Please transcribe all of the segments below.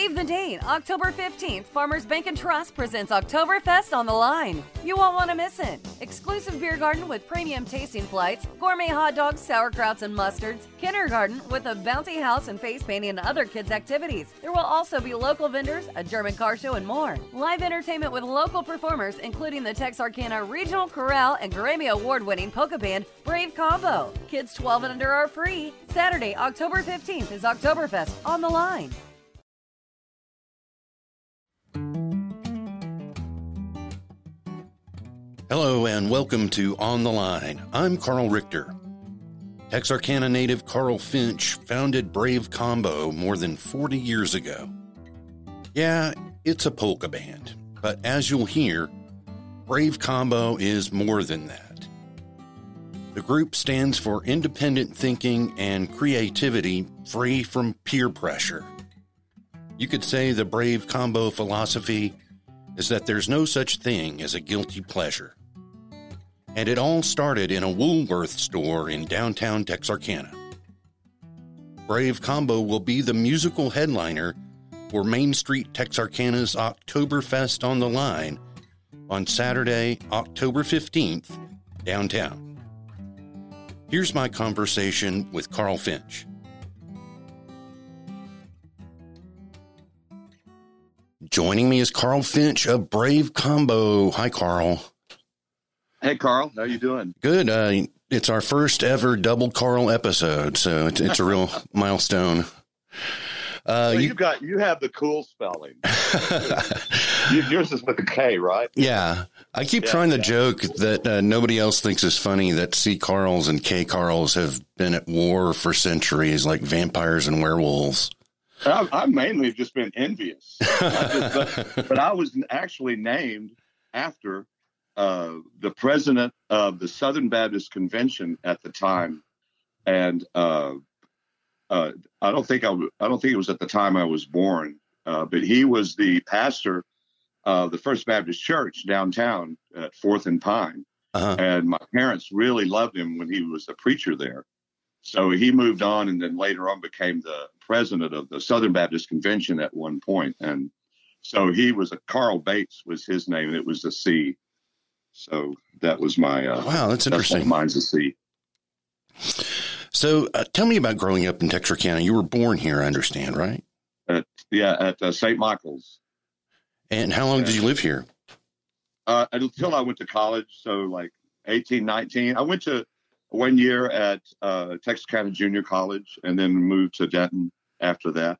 Save the date, October 15th. Farmers Bank and Trust presents Oktoberfest on the line. You won't want to miss it. Exclusive beer garden with premium tasting flights, gourmet hot dogs, sauerkrauts, and mustards, kindergarten with a bouncy house and face painting and other kids' activities. There will also be local vendors, a German car show, and more. Live entertainment with local performers, including the Texarkana Regional Chorale and Grammy Award winning polka band Brave Combo. Kids 12 and under are free. Saturday, October 15th is Oktoberfest on the line. Hello and welcome to On the Line. I'm Carl Richter. Texarkana native Carl Finch founded Brave Combo more than 40 years ago. Yeah, it's a polka band, but as you'll hear, Brave Combo is more than that. The group stands for independent thinking and creativity free from peer pressure. You could say the Brave Combo philosophy is that there's no such thing as a guilty pleasure. And it all started in a Woolworth store in downtown Texarkana. Brave Combo will be the musical headliner for Main Street Texarkana's Oktoberfest on the Line on Saturday, October 15th, downtown. Here's my conversation with Carl Finch. Joining me is Carl Finch of Brave Combo. Hi, Carl. Hey, Carl. How you doing? Good. Uh, it's our first ever double Carl episode, so it's, it's a real milestone. Uh, you, you, got you have the cool spelling. Yours is with a K, right? Yeah, I keep yeah, trying to yeah. joke that uh, nobody else thinks is funny that C Carls and K Carls have been at war for centuries, like vampires and werewolves. I, I mainly just been envious, just, but, but, I was actually named after uh, the president of the Southern Baptist Convention at the time, and uh, uh, I don't think I, w- I don't think it was at the time I was born, uh, but he was the pastor of the First Baptist Church downtown at Fourth and Pine, uh-huh. and my parents really loved him when he was a preacher there. So he moved on and then later on became the president of the Southern Baptist Convention at one point. And so he was a Carl Bates was his name, and it was a C. So that was my uh, wow, that's interesting. That's mine's a C. So uh, tell me about growing up in Texarkana. You were born here, I understand, right? At, yeah, at uh, St. Michael's. And how long did you live here? Uh, until I went to college, so like 18, 19. I went to one year at uh, Texarkana Junior College and then moved to Denton after that.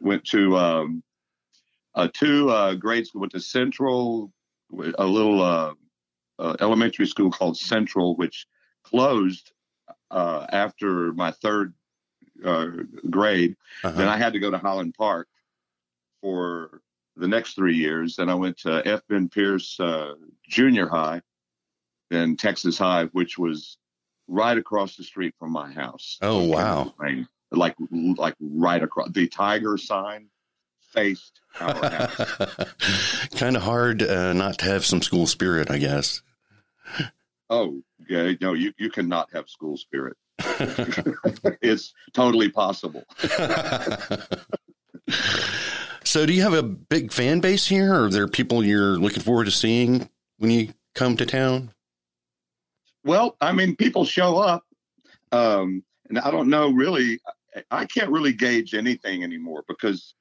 Went to um, uh, two uh, grade school, went to Central, a little uh, uh, elementary school called Central, which closed uh, after my third uh, grade. Uh-huh. Then I had to go to Holland Park for the next three years. Then I went to F. Ben Pierce uh, Junior High, then Texas High, which was right across the street from my house. Oh wow! Like like right across the tiger sign faced our house. kind of hard uh, not to have some school spirit, I guess. Oh, yeah, no, you you cannot have school spirit. it's totally possible. so, do you have a big fan base here? Or are there people you're looking forward to seeing when you come to town? Well, I mean, people show up, um, and I don't know really. I can't really gauge anything anymore because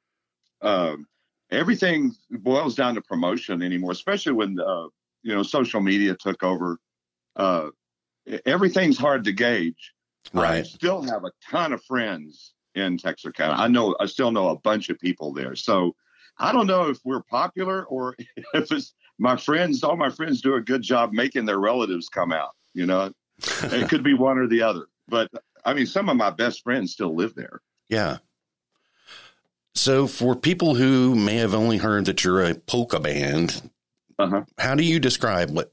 um, everything boils down to promotion anymore, especially when uh, you know social media took over. Uh, everything's hard to gauge. Right. I still have a ton of friends in Texarkana. I know I still know a bunch of people there. So I don't know if we're popular or if it's my friends. All my friends do a good job making their relatives come out. You know, it could be one or the other. But I mean, some of my best friends still live there. Yeah. So for people who may have only heard that you're a polka band, uh-huh. how do you describe what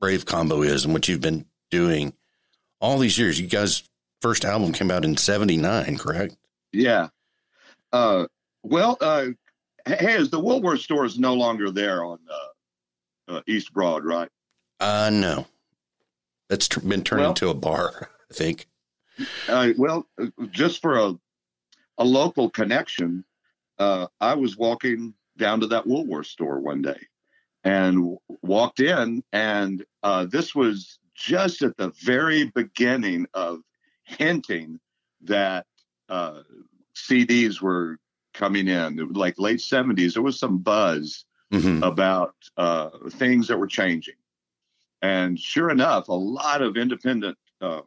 Brave Combo is and what you've been doing all these years? You guys' first album came out in '79, correct? Yeah. Uh, well, uh, hey, is the Woolworth store is no longer there on uh, uh East Broad, right? Uh, no. That's t- been turned well, into a bar, I think. Uh, well, just for a a local connection, uh, I was walking down to that Woolworth store one day and walked in, and uh, this was just at the very beginning of hinting that uh, CDs were coming in. It was like late 70s. There was some buzz mm-hmm. about uh, things that were changing. And sure enough, a lot of independent um,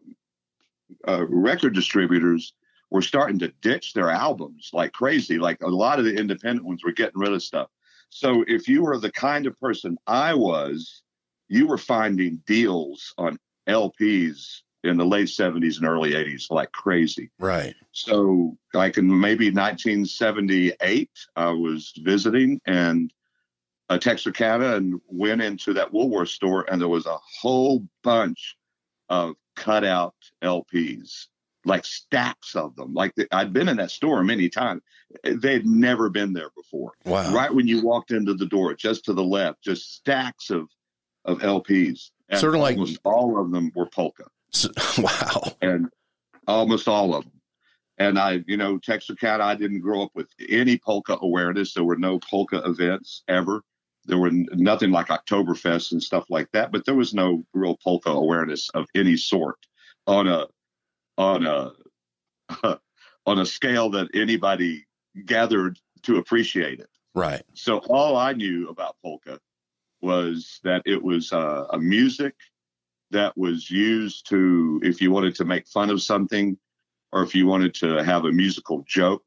uh, record distributors were starting to ditch their albums like crazy. Like a lot of the independent ones were getting rid of stuff. So if you were the kind of person I was, you were finding deals on LPs in the late 70s and early 80s like crazy. Right. So, like in maybe 1978, I was visiting and uh, Texarkana and went into that Woolworth store, and there was a whole bunch of cutout LPs, like stacks of them. Like the, I'd been in that store many times. They'd never been there before. Wow. Right when you walked into the door, just to the left, just stacks of of LPs. And sort of like all of them were polka. So, wow. And almost all of them. And I, you know, Texarkana, I didn't grow up with any polka awareness. There were no polka events ever. There were nothing like Oktoberfest and stuff like that, but there was no real polka awareness of any sort on a on a on a scale that anybody gathered to appreciate it. Right. So all I knew about polka was that it was uh, a music that was used to, if you wanted to make fun of something, or if you wanted to have a musical joke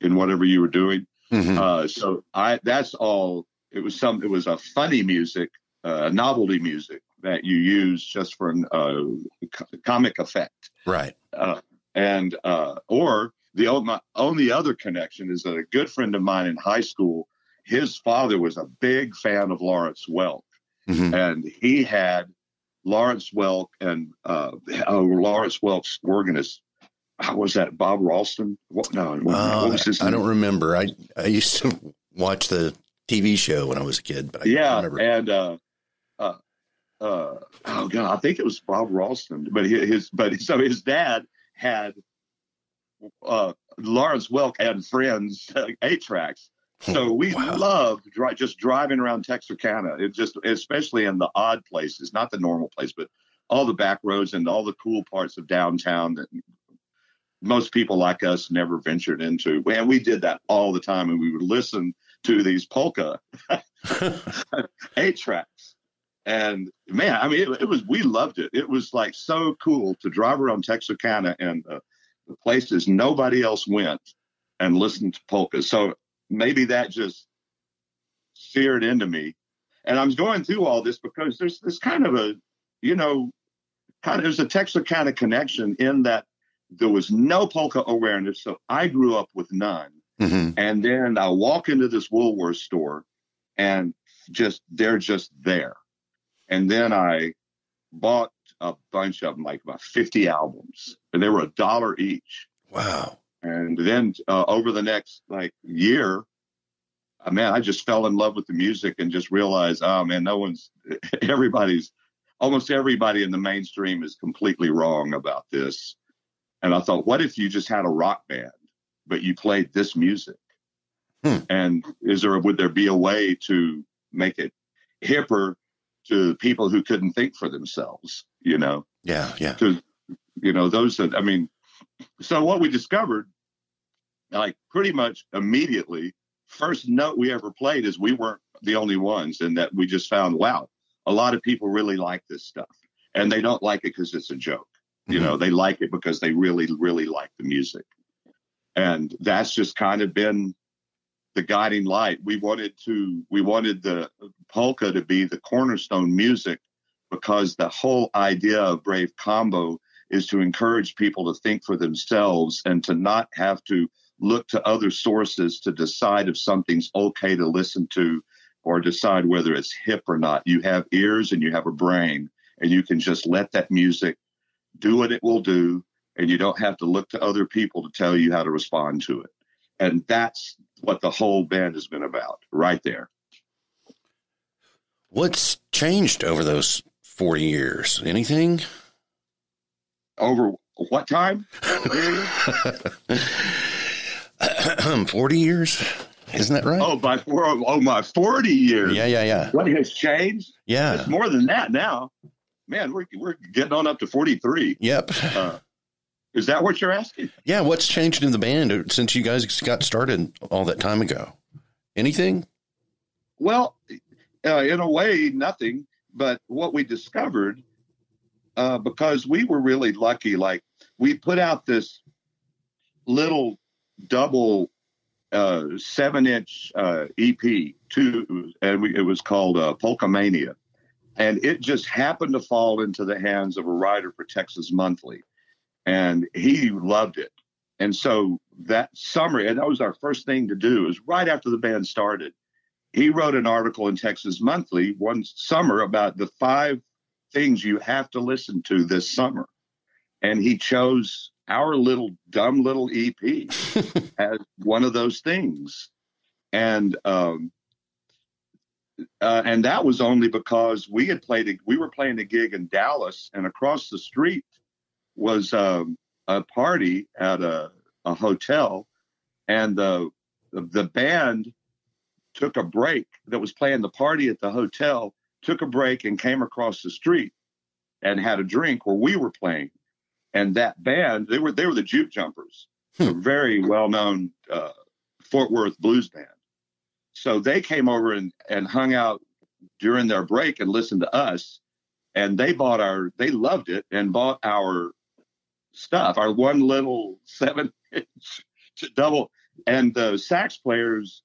in whatever you were doing. Mm-hmm. Uh, so I that's all it was some. It was a funny music, uh, novelty music that you use just for a uh, comic effect. Right. Uh, and uh, or the my only other connection is that a good friend of mine in high school, his father was a big fan of Lawrence Welk, mm-hmm. and he had Lawrence Welk and uh, uh, Lawrence Welk's organist. How was that? Bob Ralston? What, no, what, what was his I don't remember. I I used to watch the TV show when I was a kid. But I yeah, and uh, uh, uh, oh god, I think it was Bob Ralston. But his but so his dad had uh, Lawrence Welk had friends uh, eight tracks. So we wow. loved dri- just driving around Texarkana. It just, especially in the odd places, not the normal place, but all the back roads and all the cool parts of downtown that most people like us never ventured into. And we did that all the time. And we would listen to these polka eight tracks. And man, I mean, it, it, was, we loved it. It was like so cool to drive around Texarkana and uh, the places nobody else went and listen to polka. So maybe that just seared into me. And I'm going through all this because there's this kind of a, you know, kind of there's a Texarkana connection in that there was no polka awareness. So I grew up with none. Mm-hmm. And then I walk into this Woolworth store and just, they're just there. And then I bought a bunch of them, like about 50 albums, and they were a dollar each. Wow. And then uh, over the next like year, uh, man, I just fell in love with the music and just realized, oh man, no one's, everybody's, almost everybody in the mainstream is completely wrong about this. And I thought, what if you just had a rock band? But you played this music. Hmm. And is there would there be a way to make it hipper to people who couldn't think for themselves? You know? Yeah, yeah. To you know those that I mean. So what we discovered, like pretty much immediately, first note we ever played is we weren't the only ones, and that we just found wow, a lot of people really like this stuff, and they don't like it because it's a joke. You mm-hmm. know, they like it because they really, really like the music. And that's just kind of been the guiding light. We wanted to, we wanted the polka to be the cornerstone music because the whole idea of Brave Combo is to encourage people to think for themselves and to not have to look to other sources to decide if something's okay to listen to or decide whether it's hip or not. You have ears and you have a brain, and you can just let that music do what it will do and you don't have to look to other people to tell you how to respond to it. And that's what the whole band has been about right there. What's changed over those 40 years? Anything? Over what time? 40 years? Isn't that right? Oh, by four, oh my, 40 years. Yeah, yeah, yeah. What has changed? Yeah. It's more than that now. Man, we're, we're getting on up to 43. Yep. Uh, is that what you're asking? Yeah. What's changed in the band since you guys got started all that time ago? Anything? Well, uh, in a way, nothing. But what we discovered, uh, because we were really lucky, like we put out this little double uh, seven inch uh, EP, two, and we, it was called uh, Polka Mania. And it just happened to fall into the hands of a writer for Texas Monthly. And he loved it. And so that summer, and that was our first thing to do, is right after the band started, he wrote an article in Texas Monthly one summer about the five things you have to listen to this summer. And he chose our little dumb little EP as one of those things. And um, uh, and that was only because we had played a, we were playing a gig in Dallas and across the street was um, a party at a, a hotel and the, the band took a break that was playing the party at the hotel took a break and came across the street and had a drink where we were playing and that band they were they were the juke jumpers Hmm. a very well known uh, fort worth blues band so they came over and, and hung out during their break and listened to us and they bought our they loved it and bought our stuff our one little seven inch double and the sax player's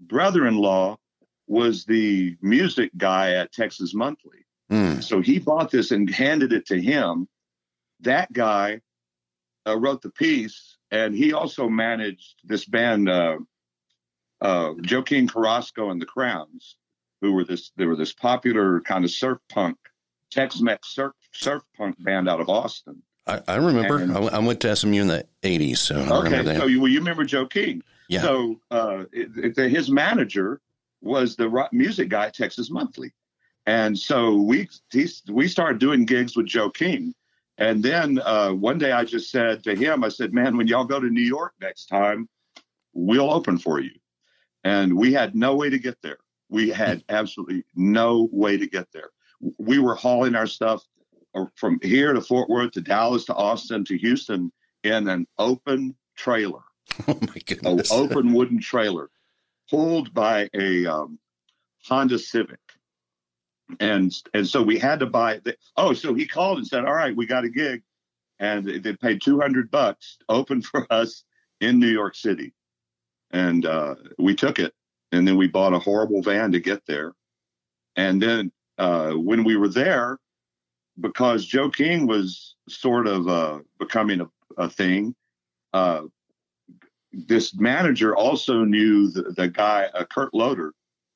brother-in-law was the music guy at texas monthly Mm. so he bought this and handed it to him. That guy uh, wrote the piece, and he also managed this band, uh, uh, Joe King Carrasco and the Crowns, who were this they were this popular kind of surf punk, Tex-Mex surf surf punk band out of Austin. I, I remember. And- I, I went to SMU in the 80s, so I Okay, remember that. so you, well, you remember Joe King? yeah. So uh, it, it- his manager was the rock music guy at Texas Monthly, and so we he, we started doing gigs with Joe King. And then uh, one day I just said to him, I said, "Man, when y'all go to New York next time, we'll open for you." And we had no way to get there. We had absolutely no way to get there. We were hauling our stuff from here to Fort Worth to Dallas to Austin to Houston in an open trailer. Oh, my goodness. open wooden trailer pulled by a um, Honda Civic. And and so we had to buy the, oh so he called and said all right we got a gig. And they paid 200 bucks open for us in New York City. And uh, we took it. And then we bought a horrible van to get there. And then uh, when we were there because Joe King was sort of uh, becoming a, a thing uh, this manager also knew the, the guy, uh, Kurt Loder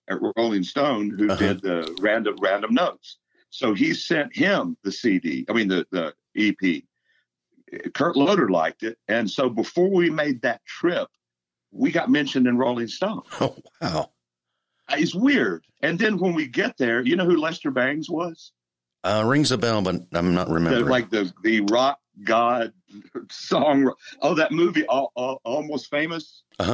at Rolling Stone, who Uh-huh. did the random random notes. So he sent him the CD. I mean the the EP. Kurt Loder liked it, and so before we made that trip, we got mentioned in Rolling Stone. Oh, wow. It's weird. And then when we get there, you know who Lester Bangs was? Uh, rings a bell, but I'm not The, remembering. like the the rock god song. Oh, that movie, Al- Al- almost famous. uh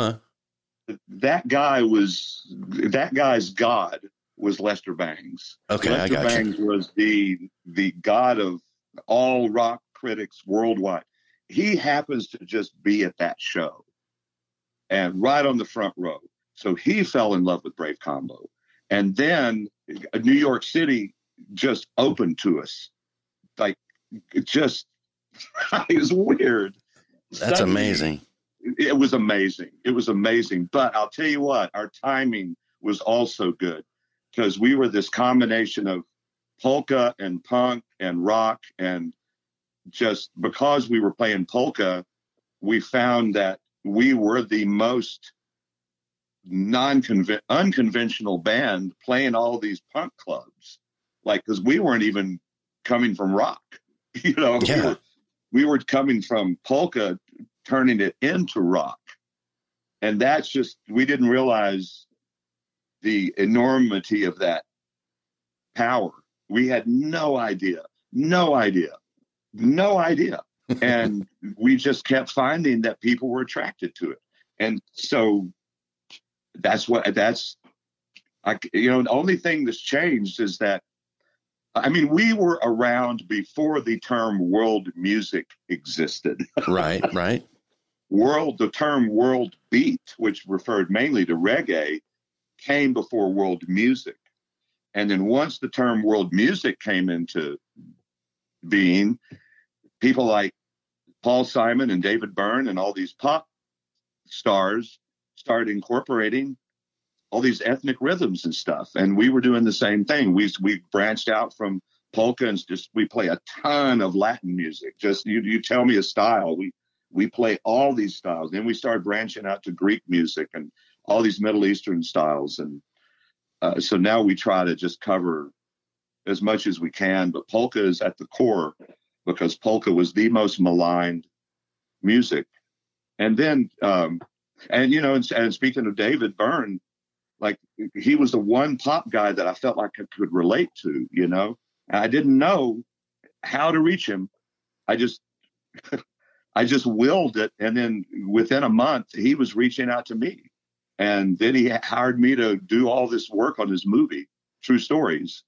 huh. that guy was that guy's god was Lester Bangs. Okay, I Lester got you. Bangs was the the god of all rock critics worldwide. He happens to just be at that show and right on the front row. So he fell in love with Brave Combo. And then uh, New York City just open to us. Like it just it was weird. That's Suddenly, amazing. it was amazing. It was amazing. But I'll tell you what, our timing was also good because we were this combination of polka and punk and rock. And just because we were playing polka, we found that we were the most non unconventional band playing all these punk clubs. Like, because we weren't even coming from rock, you know, we, were, we were coming from polka turning it into rock. And that's just, we didn't realize the enormity of that power. We had no idea, no idea, no idea. and we just kept finding that people were attracted to it. And so that's what that's I you know the only thing that's changed is that I mean we were around before the term world music existed. right, right. World the term world beat, which referred mainly to reggae, came before world music. And then once the term world music came into being, people like Paul Simon and David Byrne and all these pop stars started incorporating all these ethnic rhythms and stuff. And we were doing the same thing. We we branched out from polka and just we play a ton of Latin music. Just you you tell me a style, we we play all these styles. Then we started branching out to Greek music and all these Middle Eastern styles. And uh, so now we try to just cover as much as we can. But polka is at the core because polka was the most maligned music. And then, um, and you know, and, and speaking of David Byrne, like he was the one pop guy that I felt like I could relate to, you know. And I didn't know how to reach him. I just I just willed it and then within a month he was reaching out to me. And then he hired me to do all this work on his movie, True Stories.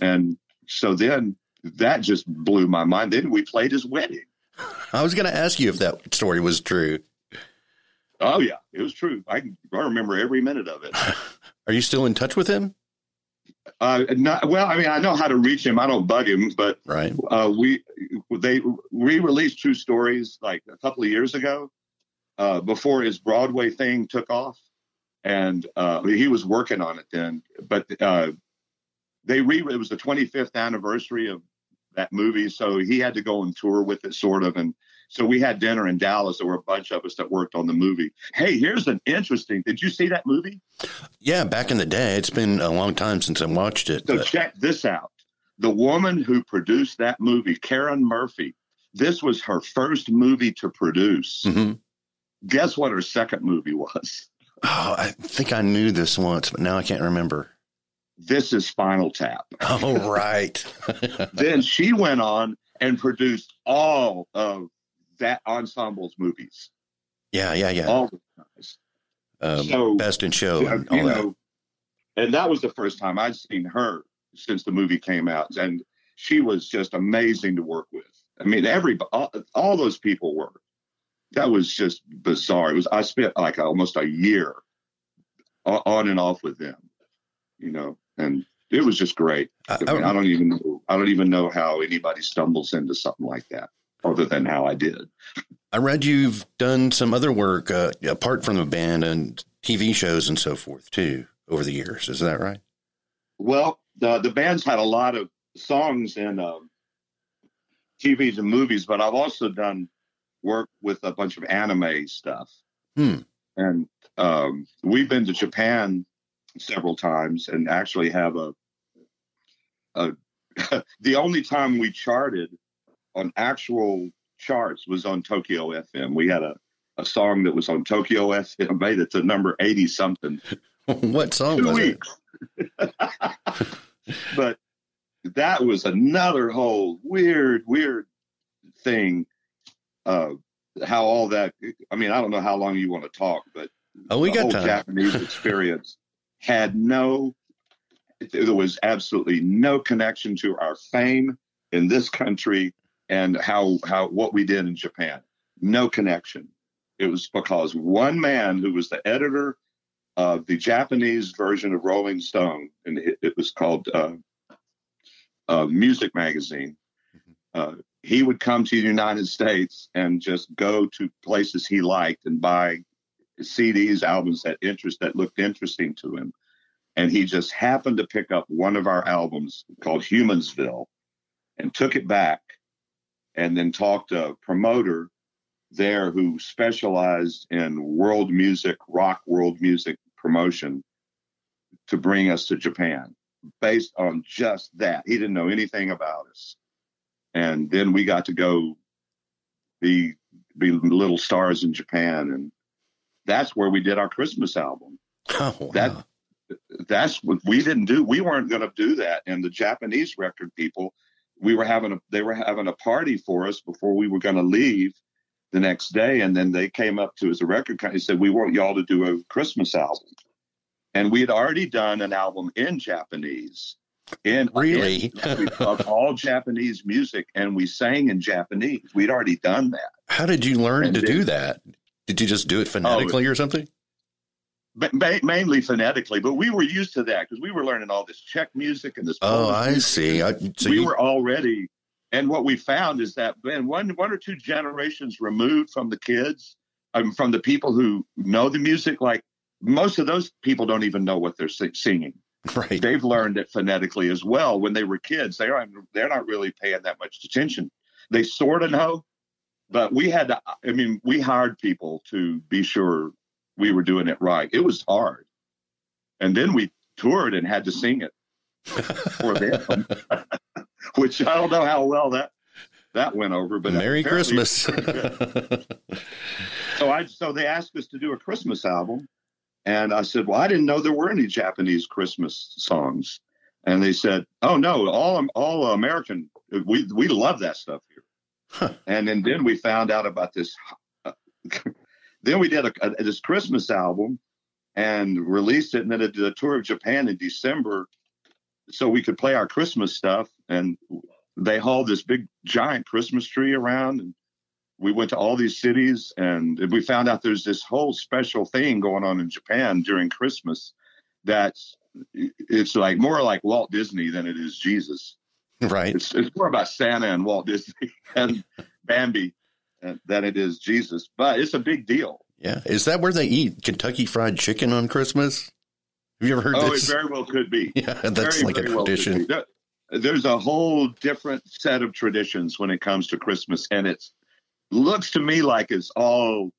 And so then that just blew my mind. Then we played his wedding. I was going to ask you if that story was true. Oh yeah, it was true. I, I remember every minute of it. Are you still in touch with him? Uh, not, well, I mean, I know how to reach him. I don't bug him, but right. Uh, we they re-released True Stories like a couple of years ago, uh, before his Broadway thing took off, and uh, he was working on it then. But uh, they re it was the 25th anniversary of that movie, so he had to go on tour with it, sort of, and so we had dinner in Dallas. There were a bunch of us that worked on the movie. Hey, here's an interesting. Did you see that movie? Yeah, back in the day. It's been a long time since I watched it. So but... check this out. The woman who produced that movie, Karen Murphy, this was her first movie to produce. Mm-hmm. Guess what her second movie was? Oh, I think I knew this once, but now I can't remember. This is Spinal Tap. Oh, right. then she went on and produced all of that ensemble's movies. Yeah, yeah, yeah. All the guys. Um, so best in show and all that. And that was the first time I'd seen her since the movie came out, and she was just amazing to work with. I mean, every all, all those people were. That was just bizarre. It was. I spent like almost a year on and off with them, you know, and it was just great. I, I, mean, I don't even know. I don't even know how anybody stumbles into something like that other than how I did. I read you've done some other work uh, apart from the band and TV shows and so forth too over the years. Is that right? Well, the the band's had a lot of songs in um, TVs and movies, but I've also done work with a bunch of anime stuff. Hmm. And um, we've been to Japan several times and actually have a, a the only time we charted on actual charts was on Tokyo FM. We had a, a song that was on Tokyo FM, made it to number 80 something. what song Two was weeks. it? but that was another whole weird, weird thing. Uh, how all that, I mean, I don't know how long you want to talk, but oh, we got time. Japanese experience had no, there was absolutely no connection to our fame in this country and how how what we did in Japan. No connection. It was because one man who was the editor of the Japanese version of Rolling Stone, and it, it was called uh, uh, Music Magazine. Uh, he would come to the United States and just go to places he liked and buy CDs, albums that interest that looked interesting to him. And he just happened to pick up one of our albums called Humansville and took it back and then talked to a promoter there who specialized in world music, rock world music promotion to bring us to Japan based on just that. He didn't know anything about us. And then we got to go be be little stars in Japan and that's where we did our Christmas album. Oh, wow. That that's what we didn't do. We weren't going to do that. And the Japanese record people we were having a they were having a party for us before we were going to leave the next day. And then they came up to us, a record company, said, We want y'all to do a Christmas album. And we had already done an album in Japanese. In, really? in, of all Japanese music, and we sang in Japanese. We'd already done that. How did you learn and to then, do that? Did you just do it oh, phonetically oh, or something? Mainly phonetically, but we were used to that because we were learning all this Czech music and this. Oh, I music. see. I, so we you... were already, and what we found is that man, one one or two generations removed from the kids, um, from the people who know the music, like most of those people don't even know what they're singing. Right. They've learned it phonetically as well when they were kids. They aren't. They're not really paying that much attention. They sort of know, but we had to. I mean, we hired people to be sure we were doing it right. It was hard. And then we toured and had to sing it for them, which I don't know how well that that went over. But Merry Christmas. so I so they asked us to do a Christmas album, and I said, "Well, I didn't know there were any Japanese Christmas songs." And they said, "Oh no, all all American. We we love that stuff here." Huh. And, and then we found out about this uh, then we did a, a, this Christmas album and released it, and then did a tour of Japan in December, so we could play our Christmas stuff. And they hauled this big giant Christmas tree around, and we went to all these cities, and we found out there's this whole special thing going on in Japan during Christmas that's it's like more like Walt Disney than it is Jesus. Right. It's, it's more about Santa and Walt Disney and Bambi than it is Jesus, but it's a big deal. Yeah. Is that where they eat Kentucky Fried Chicken on Christmas? Have you ever heard oh, this? it very well could be. Yeah, that's very, like a tradition. Well There's a whole different set of traditions when it comes to Christmas, and it looks to me like it's all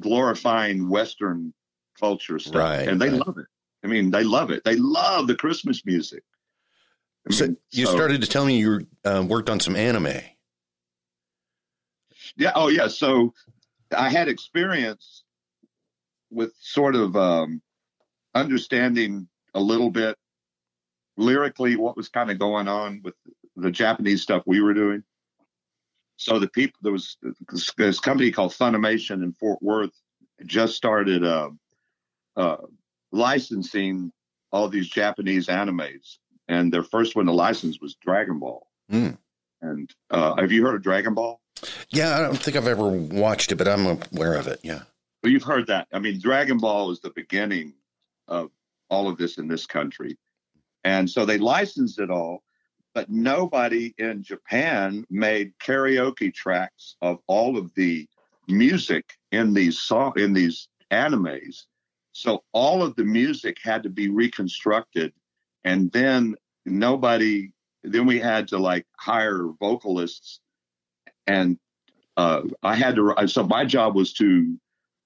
glorifying Western culture stuff, right, and they right. love it. I mean, they love it. They love the Christmas music. I mean, so you so, started to tell me you uh, worked on some anime. Yeah. Oh, yeah. So I had experience with sort of um, understanding a little bit lyrically what was kind of going on with the Japanese stuff we were doing. So the people there was this company called Funimation in Fort Worth just started uh, uh, licensing all these Japanese animes, and their first one to license was Dragon Ball. Mm. And uh, have you heard of Dragon Ball? Yeah, I don't think I've ever watched it, but I'm aware of it. Yeah. Well, you've heard that. I mean, Dragon Ball is the beginning of all of this in this country. And so they licensed it all, but nobody in Japan made karaoke tracks of all of the music in these song in these animes. So all of the music had to be reconstructed and then nobody then we had to like hire vocalists and uh, I had to. So my job was to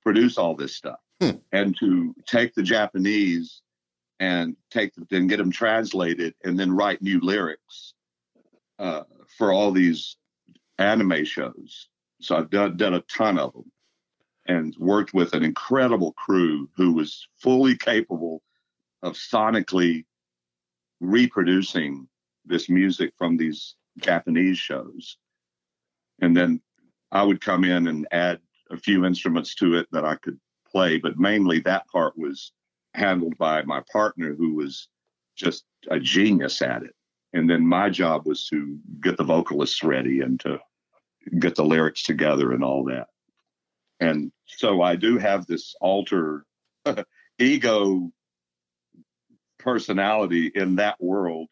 produce all this stuff hmm. and to take the Japanese and take them and get them translated and then write new lyrics uh, for all these anime shows. So I've done, done a ton of them and worked with an incredible crew who was fully capable of sonically reproducing this music from these Japanese shows and then I would come in and add a few instruments to it that I could play, but mainly that part was handled by my partner who was just a genius at it. And then my job was to get the vocalists ready and to get the lyrics together and all that. And so I do have this alter ego personality in that world.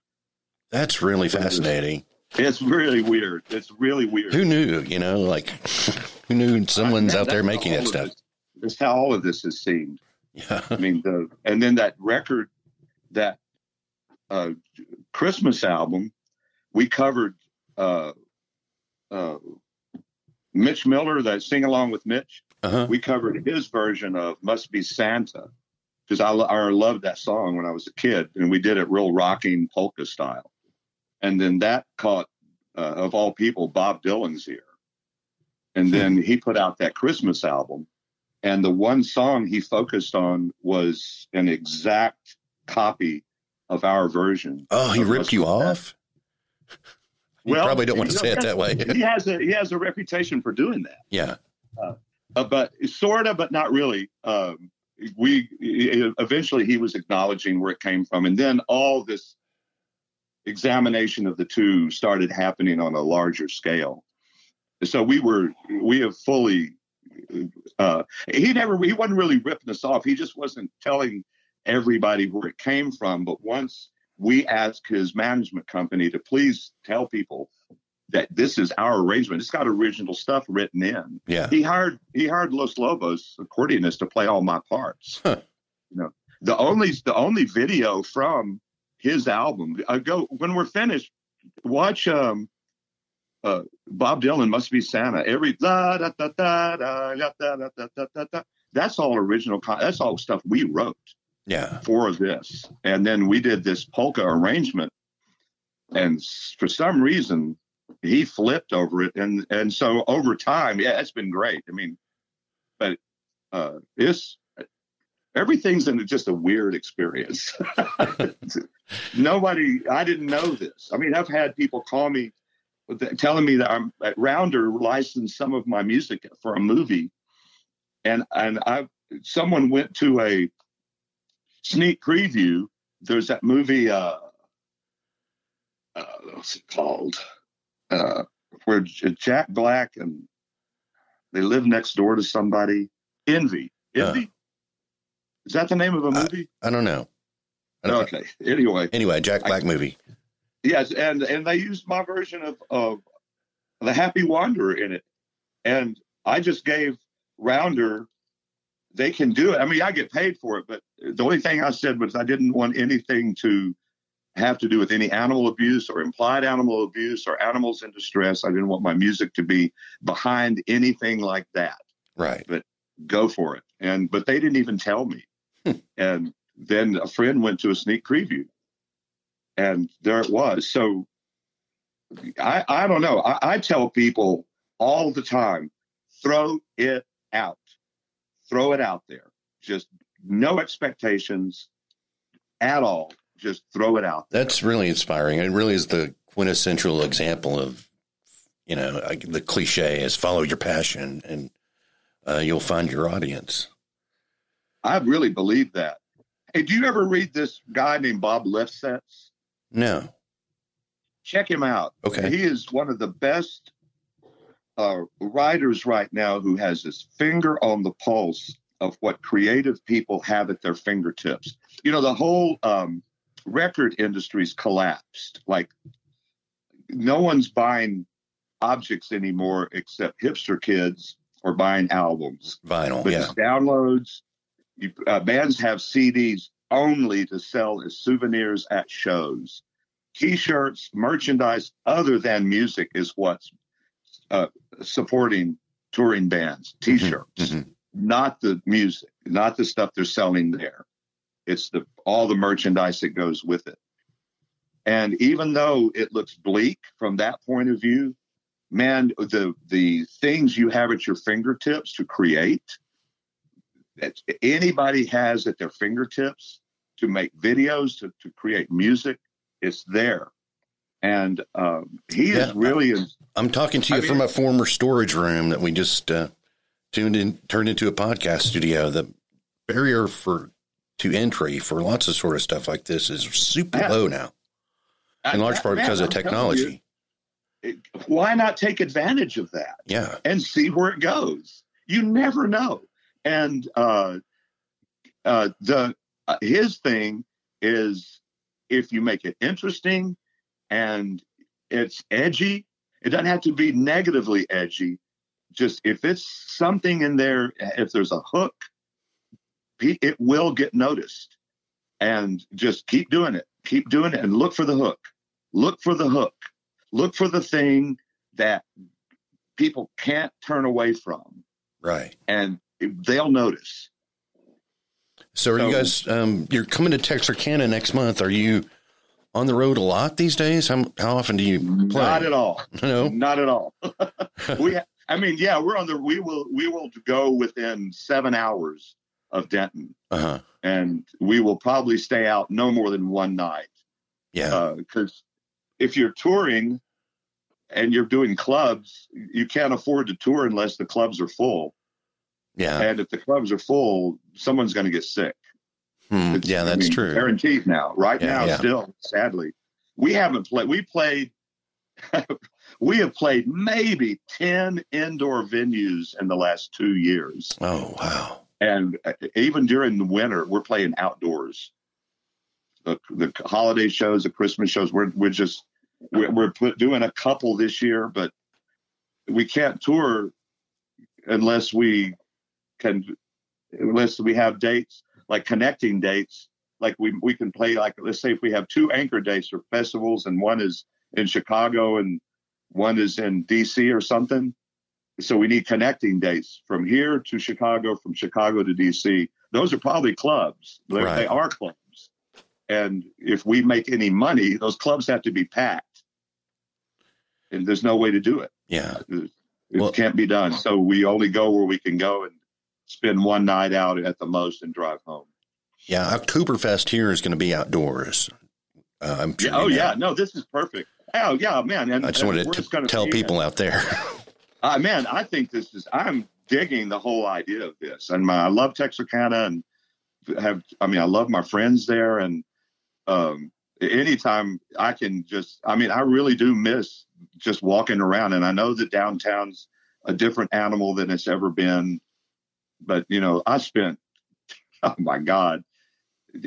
That's really fascinating. It's really weird. It's really weird. Who knew? You know, like who knew someone's out there making that stuff? That's how all of this has seemed. Yeah. I mean, the and then that record, that uh, Christmas album, we covered uh, uh, Mitch Miller, that sing along with Mitch. Uh-huh. We covered his version of "Must Be Santa" because I, I loved that song when I was a kid, and we did it real rocking polka style. And then that caught, uh, of all people, Bob Dylan's ear. And then he put out that Christmas album. And the one song he focused on was an exact copy of our version. Oh, he ripped you off? You well, probably don't want to say it that way. he has a he has a reputation for doing that. Yeah. uh, uh, but sort of, but not really. Um, we eventually he was acknowledging where it came from, and then all this examination of the two started happening on a larger scale. So we were we have fully. Uh, he never he wasn't really ripping us off. He just wasn't telling everybody where it came from. But once we asked his management company to please tell people that this is our arrangement. It's got original stuff written in. Yeah. He hired he hired Los Lobos accordionist to play all my parts. Huh. You know, the only the only video from his album. I go when we're finished. Watch um, uh, Bob Dylan must be Santa. Every da da da da da da da da da da da. That's all original. That's all stuff we wrote Yeah. for this, and then we did this polka arrangement. And for some reason, he flipped over it, and and so over time, yeah, it's been great. I mean, but uh, it's everything's in just a weird experience. Nobody, I didn't know this. I mean, I've had people call me telling me that I'm at Rounder licensed some of my music for a movie, and and I someone went to a sneak preview. There's that movie. Uh, uh, what's it called? Uh, where Jack Black and they live next door to somebody. Envy. Envy. Is that the name of a Uh, movie? I don't know. I okay. Anyway, Anyway, Jack Black movie. yes, and and they used my version of of the Happy Wanderer in it, and I just gave Rounder. They can do it. I mean, I get paid for it, but the only thing I said was I didn't want anything to have to do with any animal abuse or implied animal abuse or animals in distress. I didn't want my music to be behind anything like that. Right. But go for it. And but they didn't even tell me. Hmm. and then a friend went to a sneak preview, and there it was. So I I don't know. I, I tell people all the time, throw it out, throw it out there. Just no expectations at all. Just throw it out. there. That's really inspiring. It really is the quintessential example of, you know, the cliche is follow your passion and uh, you'll find your audience. I really believe that. Hey, do you ever read this guy named Bob Lefsetz? No. Check him out. Okay. He is one of the best uh, writers right now who has his finger on the pulse of what creative people have at their fingertips. You know, the whole um, record industry's collapsed. Like, no one's buying objects anymore except hipster kids or buying albums. Vinyl. But Yeah. downloads. You, uh, bands have CDs only to sell as souvenirs at shows. T-shirts, merchandise other than music is what's uh, supporting touring bands. T-shirts, mhm. not the music, not the stuff they're selling there. It's the all the merchandise that goes with it. And even though it looks bleak from that point of view, man, the the things you have at your fingertips to create that anybody has at their fingertips to make videos, to, to create music, it's there. And um, he Yeah. is really in, I'm talking to you I mean- from a former storage room that we just uh, tuned in, turned into a podcast studio. The barrier for to entry for lots of sort of stuff like this is super low now, in large part Man, because of I'm technology. you, why not take advantage of that? Yeah. and see where it goes. You never know. And uh, uh, the uh, his thing is if you make it interesting and it's edgy, it doesn't have to be negatively edgy. Just if it's something in there, if there's a hook, it will get noticed. And just keep doing it. Keep doing it and look for the hook. Look for the hook. Look for the thing that people can't turn away from Right. and they'll notice. So are you guys? Um, you're coming to Texarkana next month. Are you on the road a lot these days? How how often do you play? Not at all. No. Not at all. we, I mean, yeah, we're on the. We will. We will go within seven hours of Denton, Uh huh. and we will probably stay out no more than one night. Yeah. Because if you're touring, and you're doing clubs, you can't afford to tour unless the clubs are full. Yeah. And if the clubs are full, someone's going to get sick. Hmm. Yeah, I that's mean, true. Guaranteed now. Right Yeah, now, yeah. still, sadly, we haven't played. We played. we have played maybe ten indoor venues in the last two years, Oh, wow. and uh, even during the winter, we're playing outdoors. The, the holiday shows, the Christmas shows, we're we're just we're, we're put, doing a couple this year, but we can't tour unless we can unless we have dates like connecting dates like we we can play like let's say if we have two anchor dates or festivals and one is in Chicago and one is in DC or something so we need connecting dates from here to Chicago from Chicago to DC those are probably clubs Right. they are clubs and if we make any money those clubs have to be packed and there's no way to do it Yeah. it Well- can't be done. So we only go where we can go and spend one night out at the most and drive home. Yeah. Oktoberfest here is going to be outdoors. Uh, I'm sure Yeah, oh know. yeah, no, this is perfect. Oh yeah, man. And I just wanted to tell people out there. Uh, man, I think this is. I'm digging the whole idea of this, and my, I love Texarkana, and have. I mean, I love my friends there, and um, anytime I can just. I mean, I really do miss just walking around, and I know that downtown's a different animal than it's ever been, but you know, I spent. Oh my God.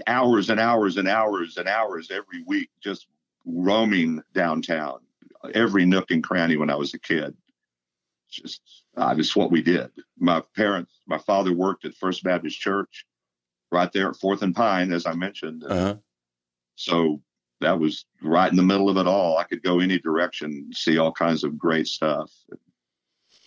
Hours and hours and hours and hours every week just roaming downtown, every nook and cranny when I was a kid just uh, just what we did. My parents, my father worked at First Baptist Church right there at Fourth and Pine, as I mentioned. Uh-huh. So that was right in the middle of it all. I could go any direction, see all kinds of great stuff.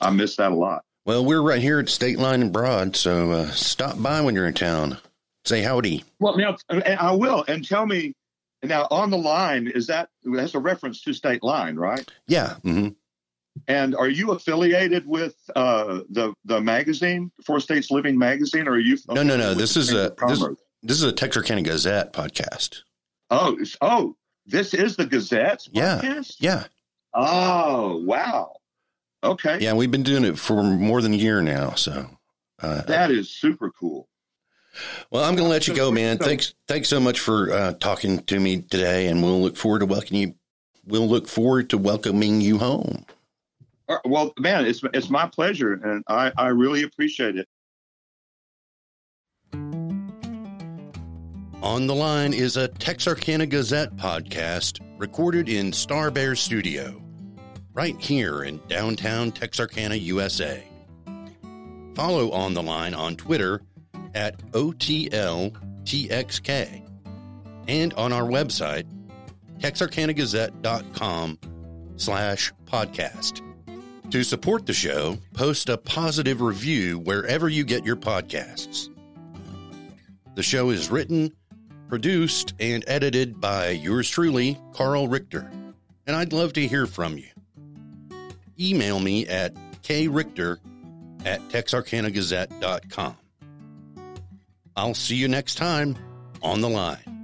I miss that a lot. Well, we're right here at State Line and Broad, so uh, stop by when you're in town. Say howdy. Well, now I will, and tell me now on the line is that that's a reference to State Line, right? Yeah. hmm And are you affiliated with uh, the the magazine, Four States Living magazine, or are you? No, no, no. This is a this, this is a Texarkana Gazette podcast. Oh, oh, this is the Gazette's Yeah. podcast? Yeah. Oh, wow. Okay. Yeah. We've been doing it for more than a year now. So, uh, That is super cool. well, I'm going to let you go, man. Thanks. Thanks so much for uh, talking to me today, and we'll look forward to welcoming you. We'll look forward to welcoming you home. Uh, Well, man, it's it's my pleasure, and I, I really appreciate it. On the Line is a Texarkana Gazette podcast recorded in Star Bear Studio, right here in downtown Texarkana, USA. Follow On the Line on Twitter at OTLTXK and on our website, texarkanagazette.com slash podcast. To support the show, post a positive review wherever you get your podcasts. The show is written, produced, and edited by yours truly, Carl Richter, and I'd love to hear from you. Email me at krichter at texarkanagazette.com. I'll see you next time on the line.